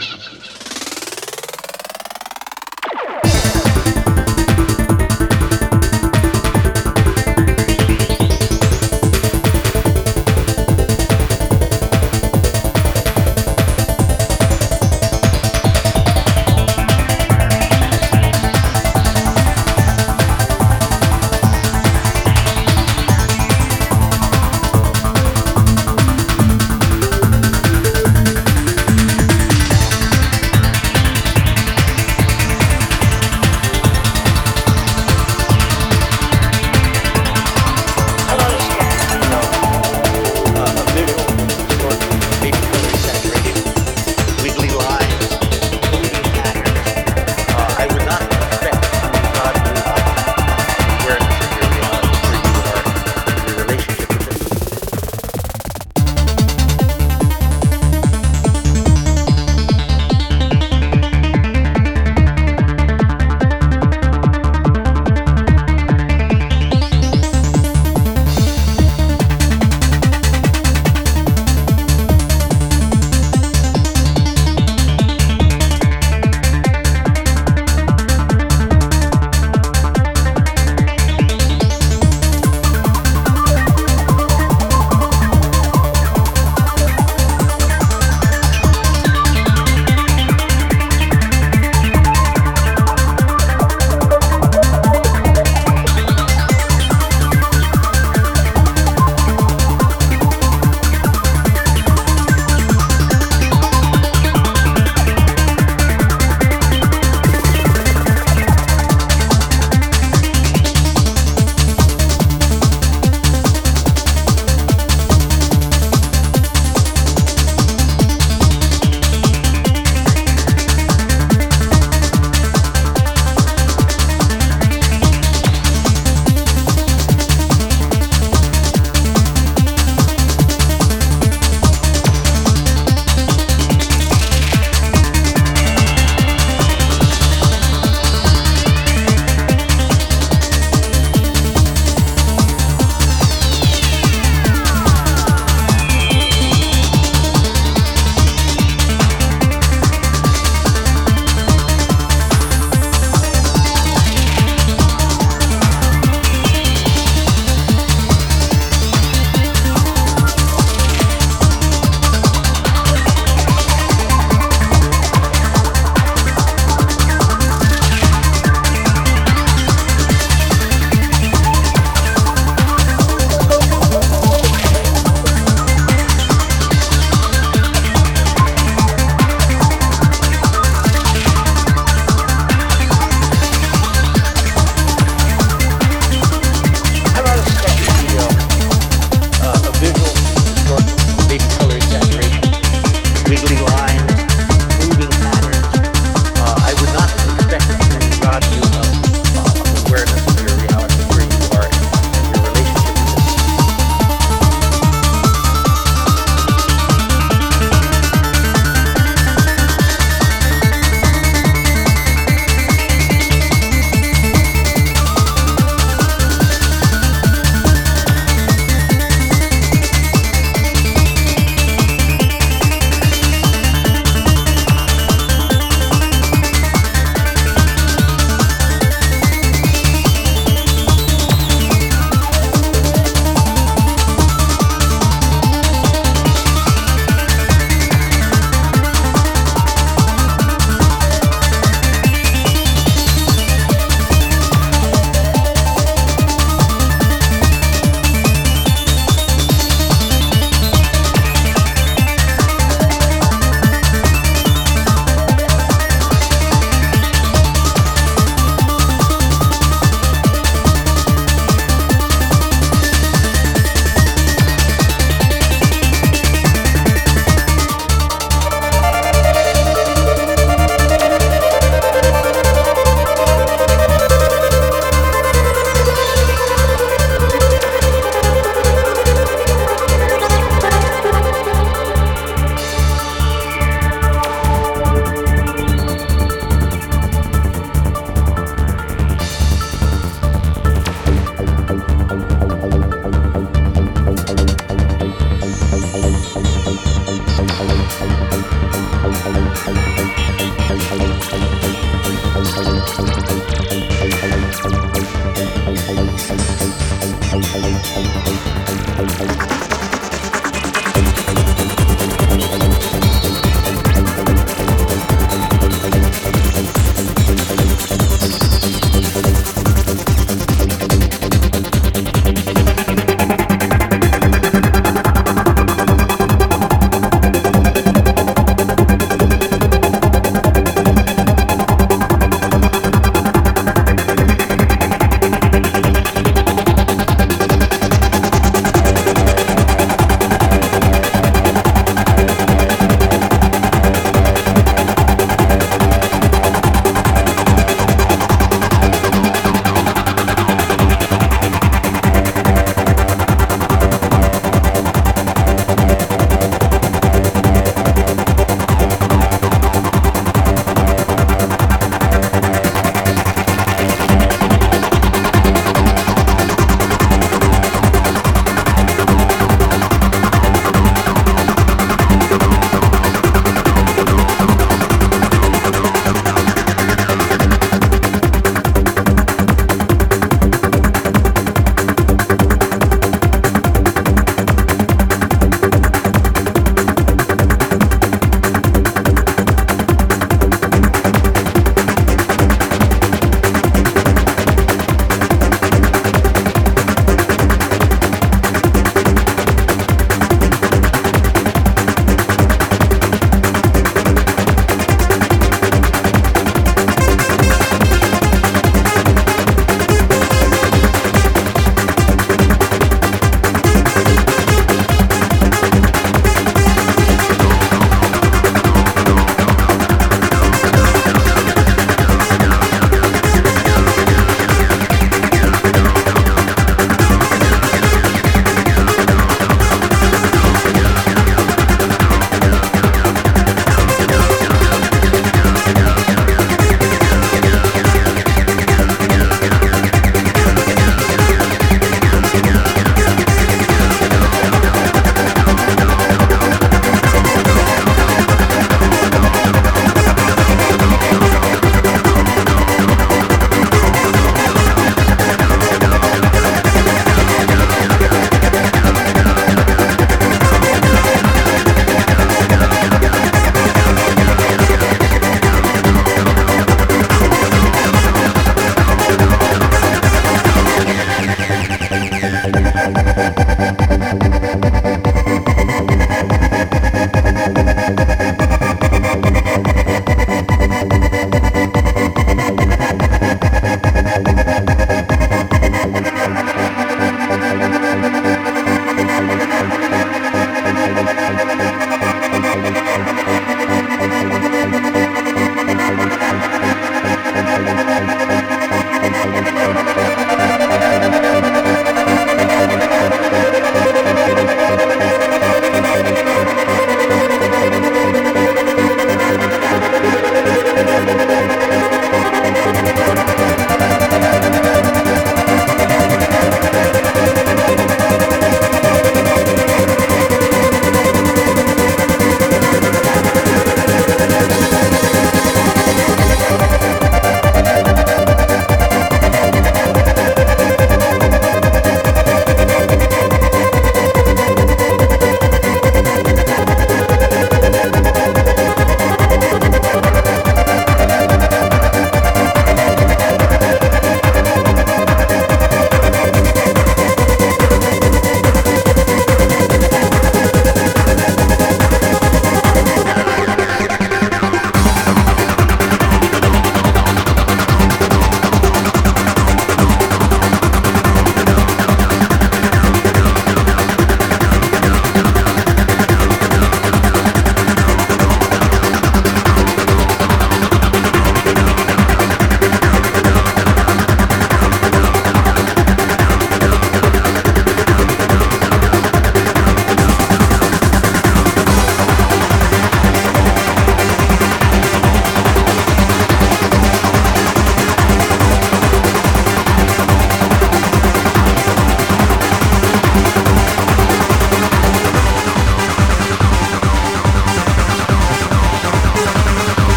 Thank you.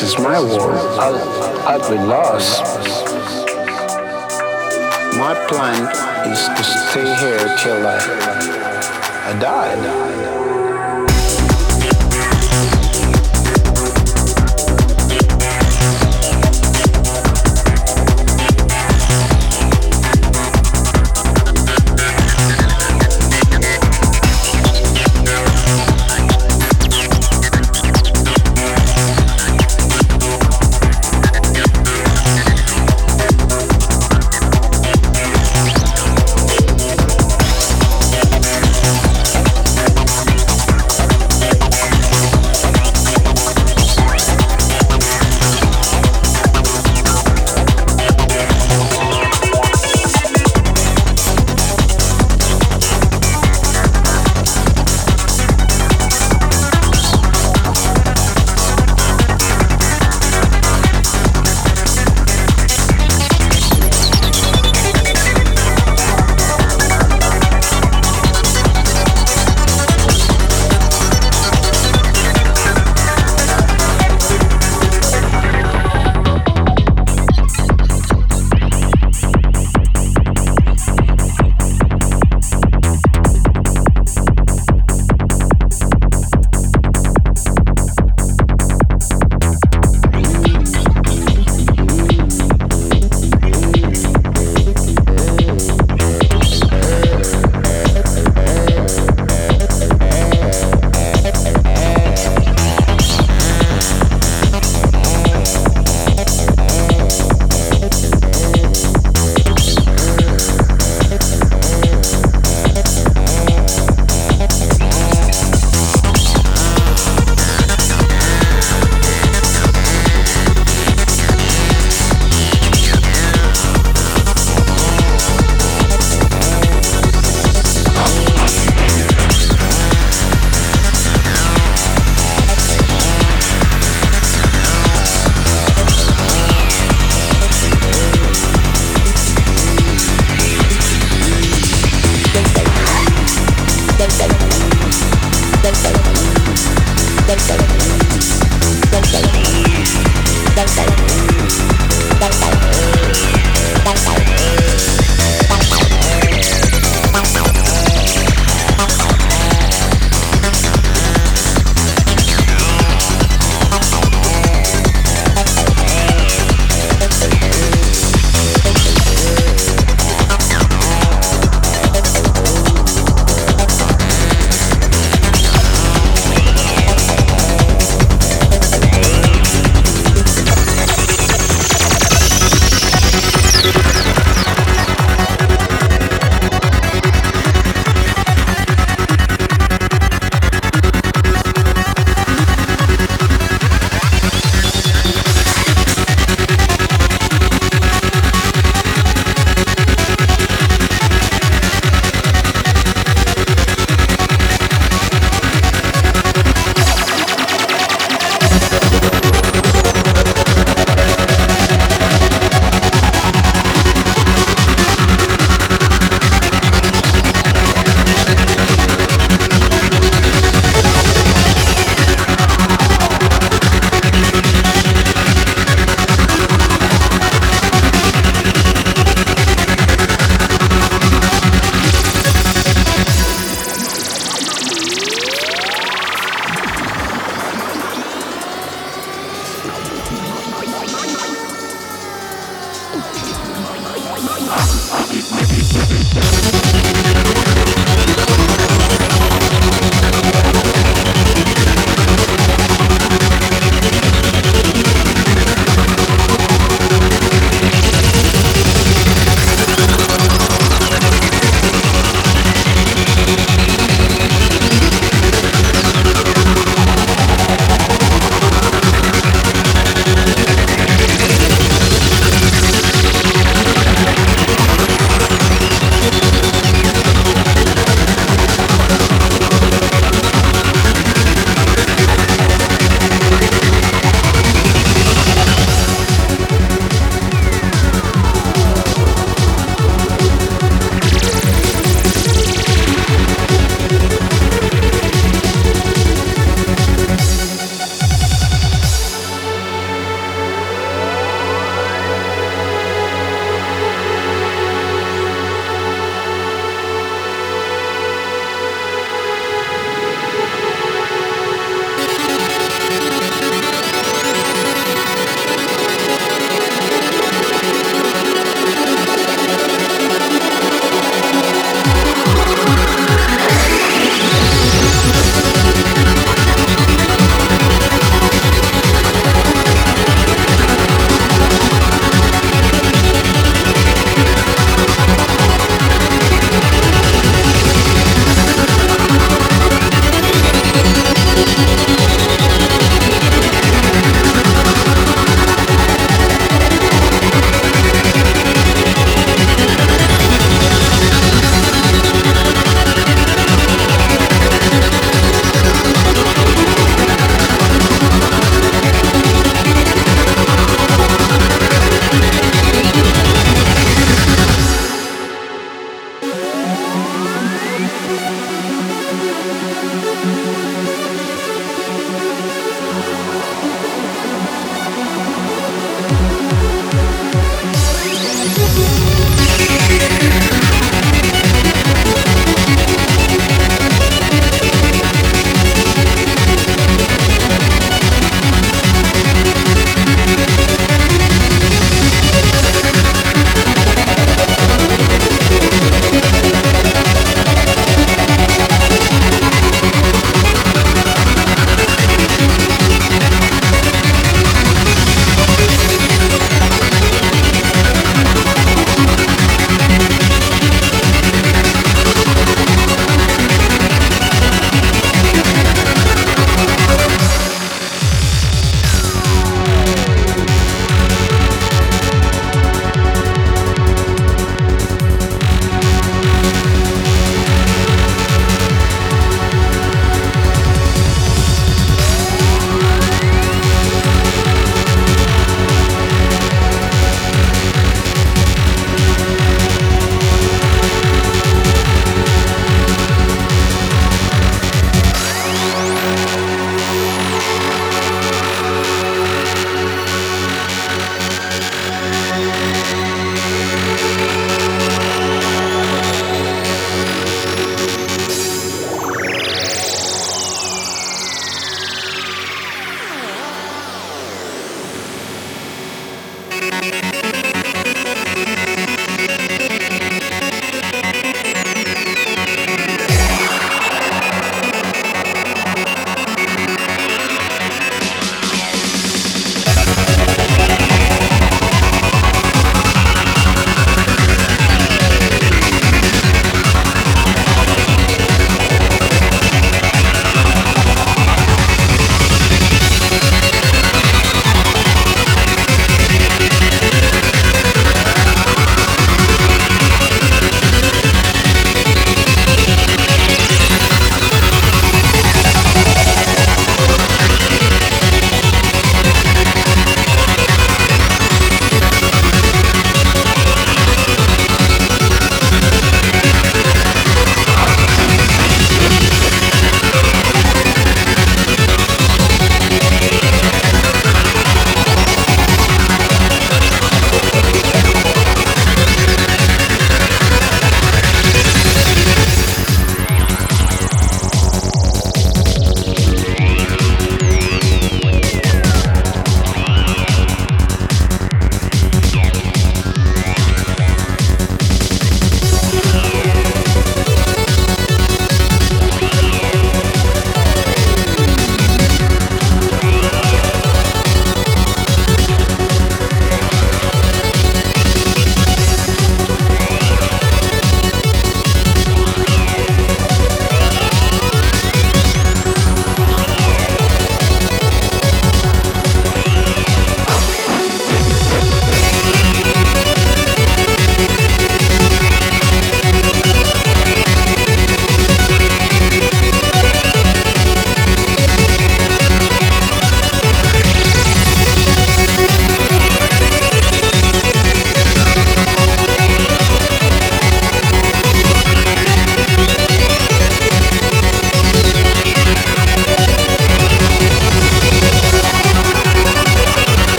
This is my world, I'll, I'll be lost. My plan is to stay here till I, I die.